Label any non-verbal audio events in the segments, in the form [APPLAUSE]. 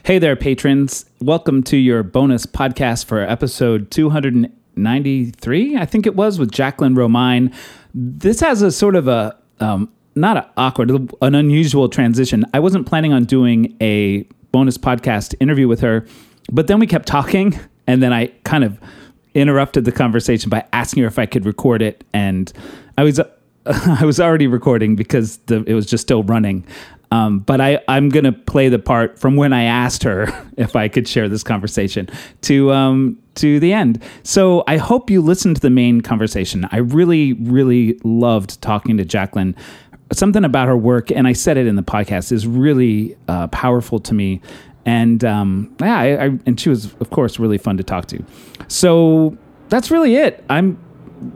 Hey there, patrons. Welcome to your bonus podcast for episode 293, I think it was, with Jaklin Romine. This has a sort of a, um, not an awkward, an unusual transition. I wasn't planning on doing a bonus podcast interview with her, but then we kept talking, and then I kind of interrupted the conversation by asking her if I could record it, and I was [LAUGHS] I was already recording because the, it was just still running. Um, but I, I'm going to play the part from when I asked her [LAUGHS] if I could share this conversation to um, to the end. So I hope you listened to the main conversation. I really, really loved talking to Jaklin. Something about her work, and I said it in the podcast, is really uh, powerful to me. And um, yeah, I, I, and she was, of course, really fun to talk to. So that's really it. I'm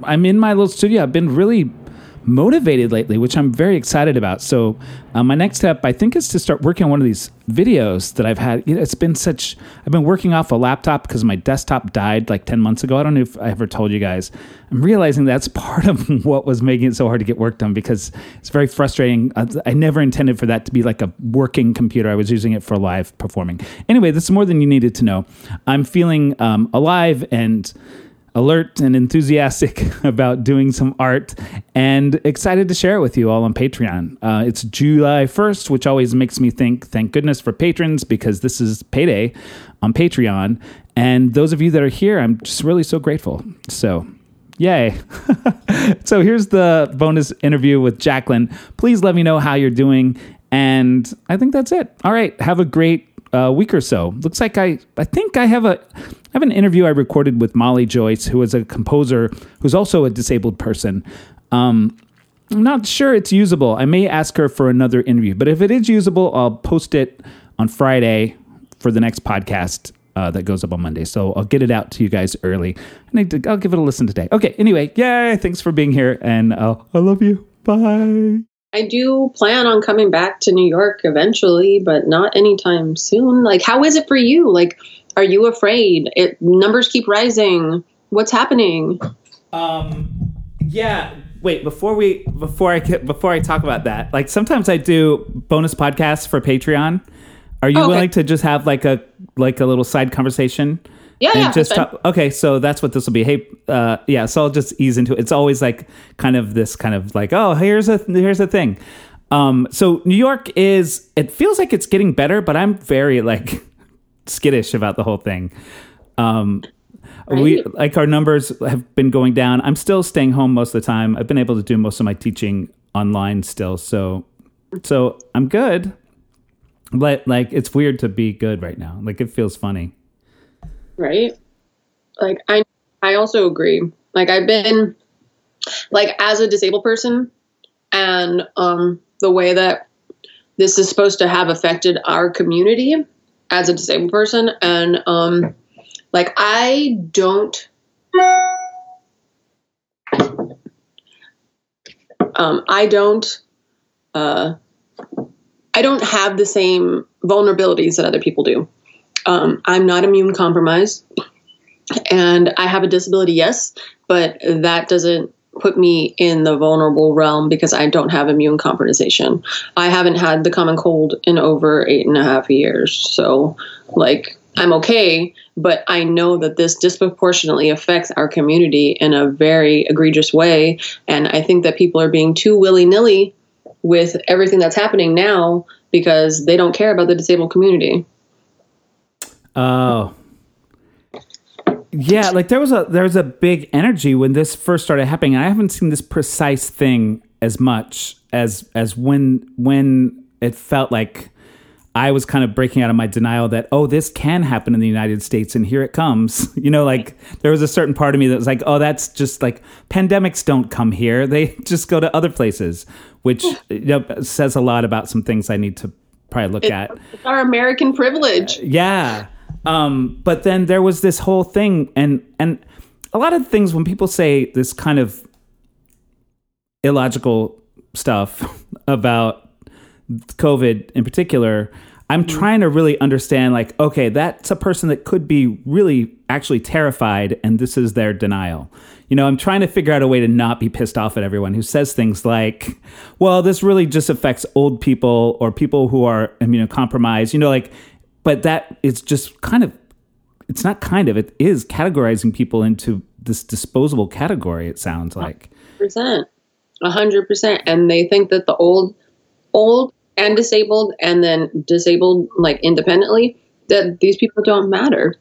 I'm in my little studio. I've been really motivated lately, which I'm very excited about. So, uh, my next step, I think, is to start working on one of these videos that I've had. It's been such, I've been working off a laptop because my desktop died like 10 months ago. I don't know if I ever told you guys. I'm realizing that's [LAUGHS] part of what was making it so hard to get work done because it's very frustrating. I, I never intended for that to be like a working computer. I was using it for live performing. Anyway, this is more than you needed to know. I'm feeling um, alive and alert and enthusiastic [LAUGHS] about doing some art and excited to share it with you all on Patreon. Uh, it's July 1st, which always makes me think, thank goodness for patrons, because this is payday on Patreon. And those of you that are here, I'm just really so grateful. So, yay. [LAUGHS] so, here's the bonus interview with Jaklin. Please let me know how you're doing. And I think that's it. All right. Have a great uh, week or so. Looks like I, I think I have a I have an interview I recorded with Molly Joyce, who is a composer who's also a disabled person. Um, I'm not sure it's usable. I may ask her for another interview, but if it is usable, I'll post it on Friday for the next podcast uh, that goes up on Monday. So I'll get it out to you guys early, and I'll give it a listen today. Okay. Anyway, yay! Thanks for being here, and uh, I love you. Bye. I do plan on coming back to New York eventually, but not anytime soon. Like, how is it for you? Like, are you afraid? It numbers keep rising. What's happening? Um, yeah. Wait, before we before I before I talk about that, like sometimes I do bonus podcasts for Patreon. Are you oh, okay. willing to just have like a like a little side conversation? Yeah, and yeah. Just talk, okay, so that's what this will be. Hey, uh, yeah. So I'll just ease into it. It's always like kind of this kind of like, oh, here's a here's a thing. Um, so New York is. It feels like it's getting better, but I'm very like [LAUGHS] skittish about the whole thing. Um, right. We like our numbers have been going down. I'm still staying home most of the time. I've been able to do most of my teaching online still, so so I'm good. But like, it's weird to be good right now. Like, it feels funny. Right. Like I I also agree. Like I've been like as a disabled person and um the way that this is supposed to have affected our community as a disabled person and um like I don't um I don't uh I don't have the same vulnerabilities that other people do. Um, I'm not immune compromised and I have a disability, yes, but that doesn't put me in the vulnerable realm because I don't have immune compromisation. I haven't had the common cold in over eight and a half years. So, like, I'm okay, but I know that this disproportionately affects our community in a very egregious way. And I think that people are being too willy nilly with everything that's happening now because they don't care about the disabled community. Oh, yeah, like there was a there was a big energy when this first started happening. I haven't seen this precise thing as much as as when when it felt like I was kind of breaking out of my denial that oh this can happen in the United States and here it comes. [LAUGHS] You know, like there was a certain part of me that was like oh that's just like pandemics don't come here. They [LAUGHS] just go to other places, which you know, says a lot about some things I need to probably look it's, at. It's our American privilege. Yeah. Um, but then there was this whole thing, and and a lot of things when people say this kind of illogical stuff [LAUGHS] about COVID in particular, I'm mm-hmm. trying to really understand like, okay, that's a person that could be really actually terrified, and this is their denial. You know, I'm trying to figure out a way to not be pissed off at everyone who says things like, well, this really just affects old people or people who are immunocompromised. You know, like but that is just kind of it's not kind of it is categorizing people into this disposable category it sounds like percent, a hundred percent, and they think that the old, old and disabled, and then disabled like independently, that these people don't matter.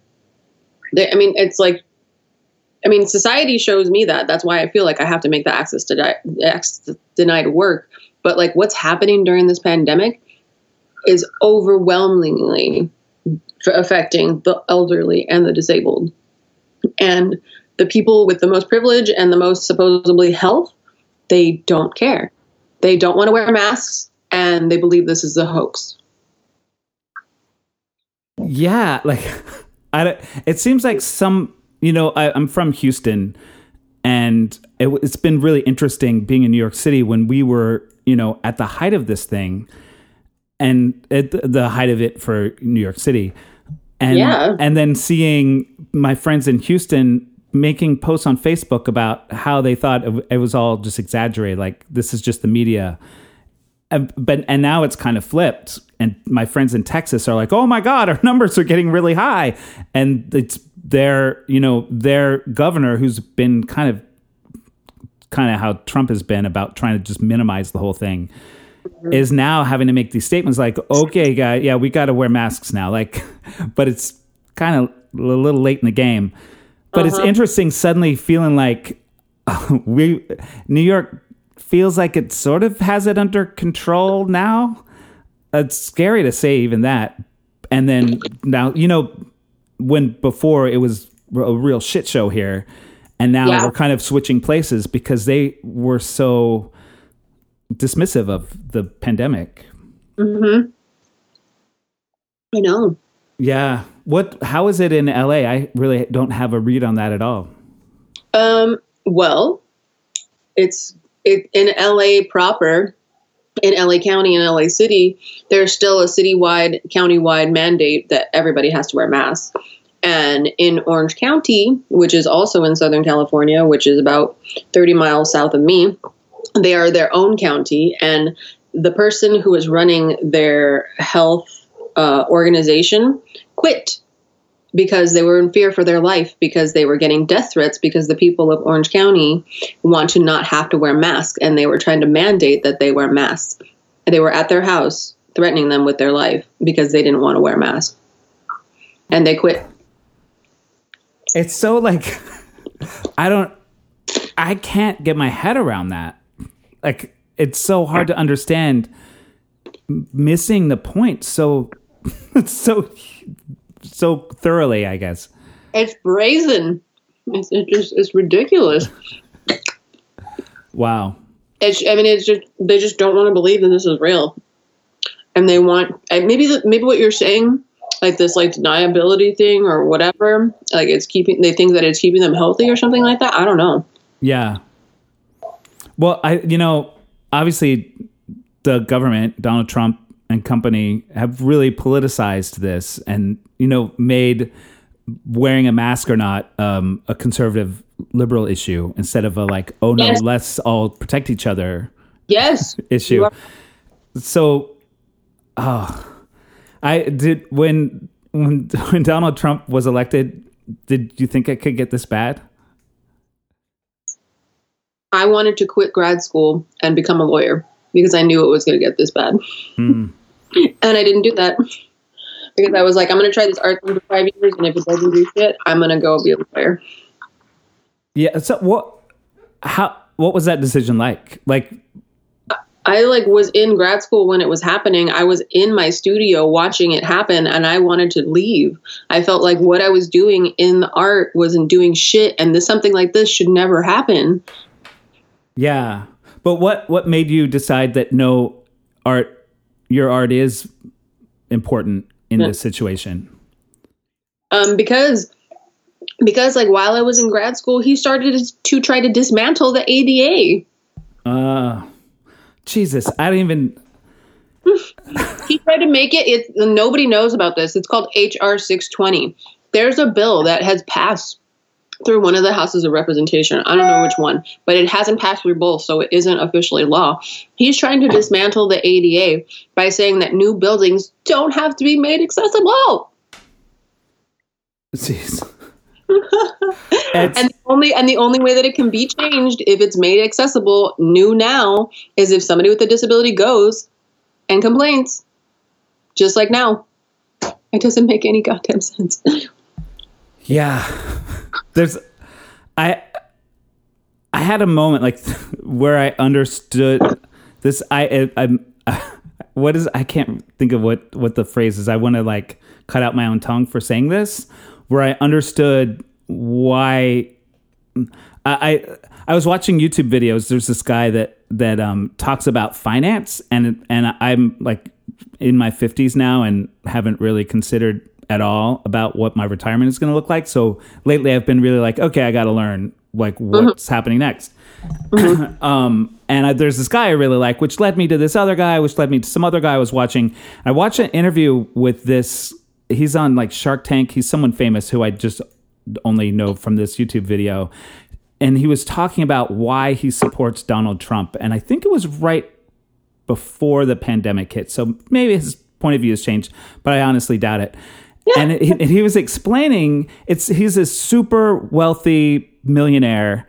They, I mean, it's like, I mean, society shows me that. That's why I feel like I have to make the access to di- access denied work. But like, what's happening during this pandemic is overwhelmingly affecting the elderly and the disabled, and the people with the most privilege and the most supposedly health, they don't care. They don't want to wear masks and they believe this is a hoax. Yeah, [LAUGHS] like I, it seems like some, you know, I, am from Houston and it, it's been really interesting being in New York City when we were, you know, at the height of this thing and at the height of it for New York City. And, yeah. and then seeing my friends in Houston making posts on Facebook about how they thought it was all just exaggerated, like this is just the media. And, but and now it's kind of flipped, and my friends in Texas are like, "Oh my God, our [LAUGHS] numbers are getting really high," and it's their you know their governor who's been kind of kind of how Trump has been about trying to just minimize the whole thing. Is now having to make these statements like, "Okay, guy, yeah, we got to wear masks now," like, [LAUGHS] but it's kind of a little late in the game. But uh-huh. it's interesting suddenly feeling like [LAUGHS] we New York feels like it sort of has it under control now. It's scary to say even that. And then now, you know, when before it was a real shit show here, and now yeah. we're kind of switching places because they were so dismissive of the pandemic. Mm-hmm. I know. Yeah. What? How is it in LA? I really don't have a read on that at all. Um. Well, it's it, in LA proper, in LA County and LA City. There's still a citywide, countywide mandate that everybody has to wear masks. And in Orange County, which is also in Southern California, which is about 30 miles south of me, they are their own county. And the person who is running their health uh, organization quit because they were in fear for their life because they were getting death threats because the people of Orange County want to not have to wear masks and they were trying to mandate that they wear masks. They were at their house threatening them with their life because they didn't want to wear masks. And they quit. It's so like [LAUGHS] I don't I can't get my head around that. Like it's so hard to understand missing the point so [LAUGHS] so so thoroughly, I guess. It's brazen. It's, it's just it's ridiculous. Wow. It's I mean it's just they just don't want to believe that this is real, and they want maybe the, maybe what you're saying like this like deniability thing or whatever like it's keeping they think that it's keeping them healthy or something like that. I don't know. Yeah. Well, I you know obviously the government Donald Trump and company have really politicized this and you know made wearing a mask or not um, a conservative liberal issue instead of a like oh no yes. let's all protect each other yes. [LAUGHS] issue. So oh i did when when [LAUGHS] when donald trump was elected did you think it could get this bad i wanted to quit grad school and become a lawyer because I knew it was going to get this bad. Mm. [LAUGHS] and I didn't do that because I was like, I'm going to try this art thing for five years, and if it doesn't do shit, I'm going to go be a lawyer. Yeah. So what? How? What was that decision like? Like, I like was in grad school when it was happening. I was in my studio watching it happen and I wanted to leave. I felt like what I was doing in the art wasn't doing shit and this something like this should never happen. Yeah. But what what made you decide that no art your art is important in yeah. this situation? Um, because because like while I was in grad school, he started to try to dismantle the ADA. Uh Jesus, I don't even [LAUGHS] he tried to make it it nobody knows about this. It's called HR 620. There's a bill that has passed through one of the houses of representation. I don't know which one, but it hasn't passed through both, so it isn't officially law. He's trying to dismantle the ADA by saying that new buildings don't have to be made accessible. Jeez. [LAUGHS] and the only and the only way that it can be changed if it's made accessible new now is if somebody with a disability goes and complains just like now it doesn't make any goddamn sense [LAUGHS] yeah there's i i had a moment like [LAUGHS] where i understood this i i'm [LAUGHS] what is i can't think of what what the phrase is i want to like cut out my own tongue for saying this where I understood why I, I was watching YouTube videos. There's this guy that that um, talks about finance, and and I'm like in my 50s now and haven't really considered at all about what my retirement is going to look like. So lately, I've been really like, okay, I got to learn like what's mm-hmm. happening next. Mm-hmm. [CLEARS THROAT] um, and I, there's this guy I really like, which led me to this other guy, which led me to some other guy I was watching. I watched an interview with this he's on like Shark Tank. He's someone famous who I just only know from this YouTube video. And he was talking about why he supports Donald Trump. And I think it was right before the pandemic hit. So maybe his point of view has changed, but I honestly doubt it. And, it, and he was explaining it's he's a super wealthy millionaire,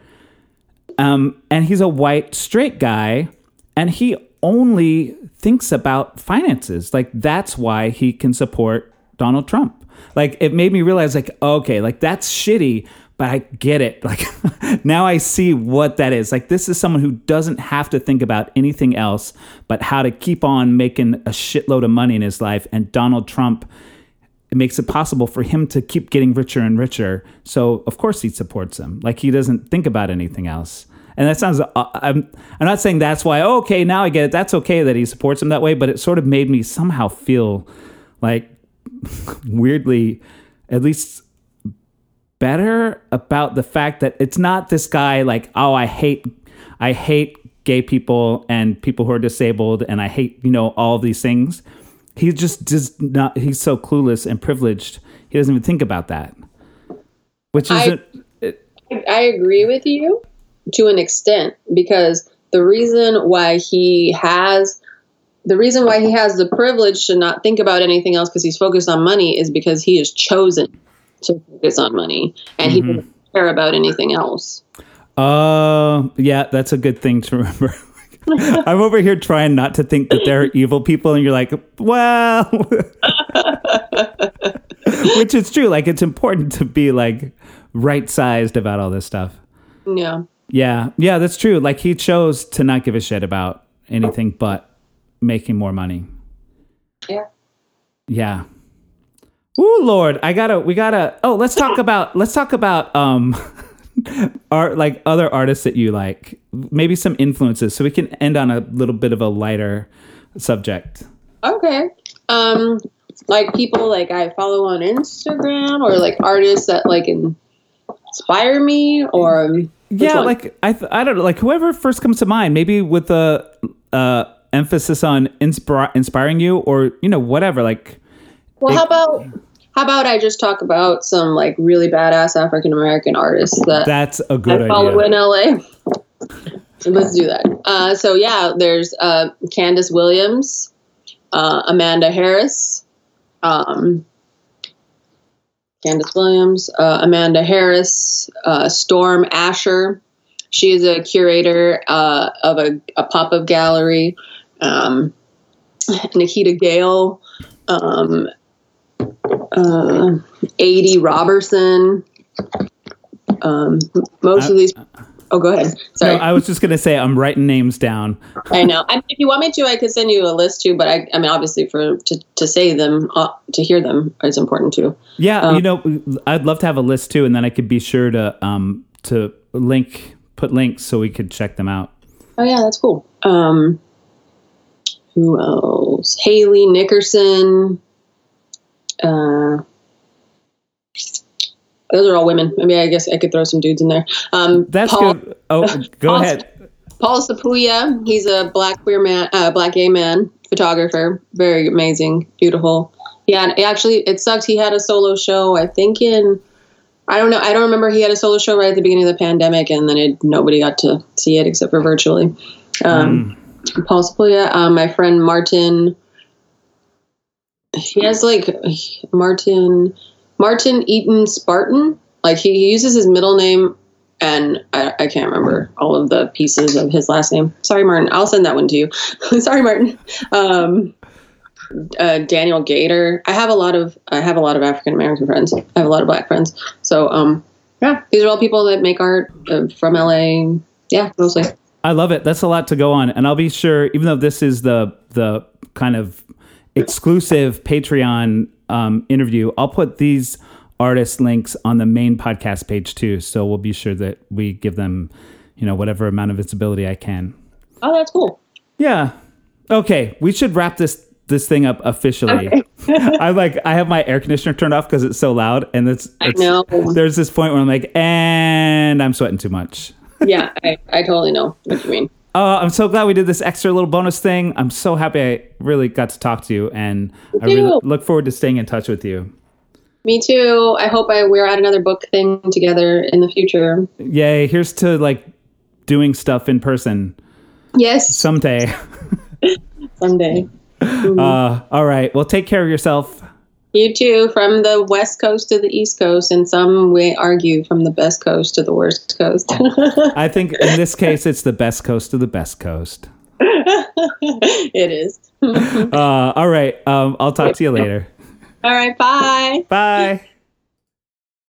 um, and he's a white straight guy, and he only thinks about finances. Like that's why he can support Donald Trump. Like it made me realize like okay, like that's shitty, but I get it. [LAUGHS] Like now I see what that is. Like this is someone who doesn't have to think about anything else but how to keep on making a shitload of money in his life and Donald Trump makes it possible for him to keep getting richer and richer. So of course he supports him. Like he doesn't think about anything else. And that sounds. Uh, I'm. I'm not saying that's why. Oh, okay, now I get it. That's okay that he supports him that way. But it sort of made me somehow feel like [LAUGHS] weirdly, at least better about the fact that it's not this guy like, oh, I hate, I hate gay people and people who are disabled, and I hate, you know, all these things. He just does not. He's so clueless and privileged. He doesn't even think about that. Which is, I, I agree with you to an extent because the reason why he has the reason why he has the privilege to not think about anything else because he's focused on money is because he has chosen to focus on money and mm-hmm. he doesn't care about anything else. Uh, yeah, that's a good thing to remember. [LAUGHS] [LAUGHS] I'm over here trying not to think that they're evil people, and you're like, well, [LAUGHS] which is true. Like, it's important to be like right sized about all this stuff. Yeah. Yeah. Yeah, that's true. Like, he chose to not give a shit about anything but making more money. Yeah. Yeah. Ooh, Lord, I gotta, we gotta. Oh, let's talk about, let's talk about um, [LAUGHS] art like other artists that you like. Maybe some influences, so we can end on a little bit of a lighter subject. Okay. Um, like people like I follow on Instagram, or like artists that like inspire me, or yeah, one? like I, th- I don't know, like whoever first comes to mind. Maybe with a uh emphasis on inspire, inspiring you or you know whatever like well it, how about how about I just talk about some like really badass African American artists that that's a good I follow idea. in LA. [LAUGHS] Let's do that. Uh, so yeah, there's uh, Candace Williams, uh, Amanda Harris, um, Candace Williams, uh, Amanda Harris, uh, Storm Ascher. She is a curator uh, of a, a pop up gallery um, Nikita Gale, um, uh, Adi Robertson. Um, most uh, of these. Oh, go ahead. Sorry. No, I was just going to say I'm writing names down. I know. I, if you want me to, I could send you a list too. But I, I mean, obviously, for to, to say them, uh, to hear them is important too. Yeah, um, you know, I'd love to have a list too, and then I could be sure to um to link put links so we could check them out. Oh yeah, that's cool. Um, who else? Haley Nickerson. Uh, those are all women. Maybe I guess I could throw some dudes in there. Um, That's Paul, good. Oh, [LAUGHS] go Paul, ahead. Paul Sepuya. He's a black queer man, uh, black gay man photographer. Very amazing, beautiful. Yeah, actually, it sucks. He had a solo show. I think in I don't know. I don't remember he had a solo show right at the beginning of the pandemic, and then it, nobody got to see it except for virtually. Um, mm. Paul Sepulveda, um, my friend Martin. He has like Martin Martin Eaton Spartan. Like he, he uses his middle name, and I, I, can't remember all of the pieces of his last name. Sorry, Martin. I'll send that one to you. [LAUGHS] Sorry, Martin. Um, uh, Daniel Gator. I have a lot of I have a lot of African American friends. I have a lot of black friends. So um, yeah, these are all people that make art uh, from LA. Yeah, mostly. I love it. That's a lot to go on, and I'll be sure. Even though this is the the kind of exclusive Patreon um, interview, I'll put these artist links on the main podcast page too. So we'll be sure that we give them, you know, whatever amount of visibility I can. Oh, that's cool. Yeah. Okay, we should wrap this this thing up officially. Okay. [LAUGHS] I like I have my air conditioner turned off because it's so loud, and it's, it's, I know. There's this point where I'm like, and I'm sweating too much. yeah, I, I totally know what you mean. Uh, I'm so glad we did this extra little bonus thing. I'm so happy I really got to talk to you, and I really look forward to staying in touch with you. Me too. I hope I we're at another book thing together in the future. Yay! Here's to like doing stuff in person. Yes. Someday. [LAUGHS] Someday. [LAUGHS] Uh, all right. Well, take care of yourself. You too, from the west coast to the east coast, and some may argue from the best coast to the worst coast. [LAUGHS] I think in this case, it's the best coast to the best coast. [LAUGHS] it is. [LAUGHS] uh, all right. Um, I'll talk to you later. All right. Bye. Bye.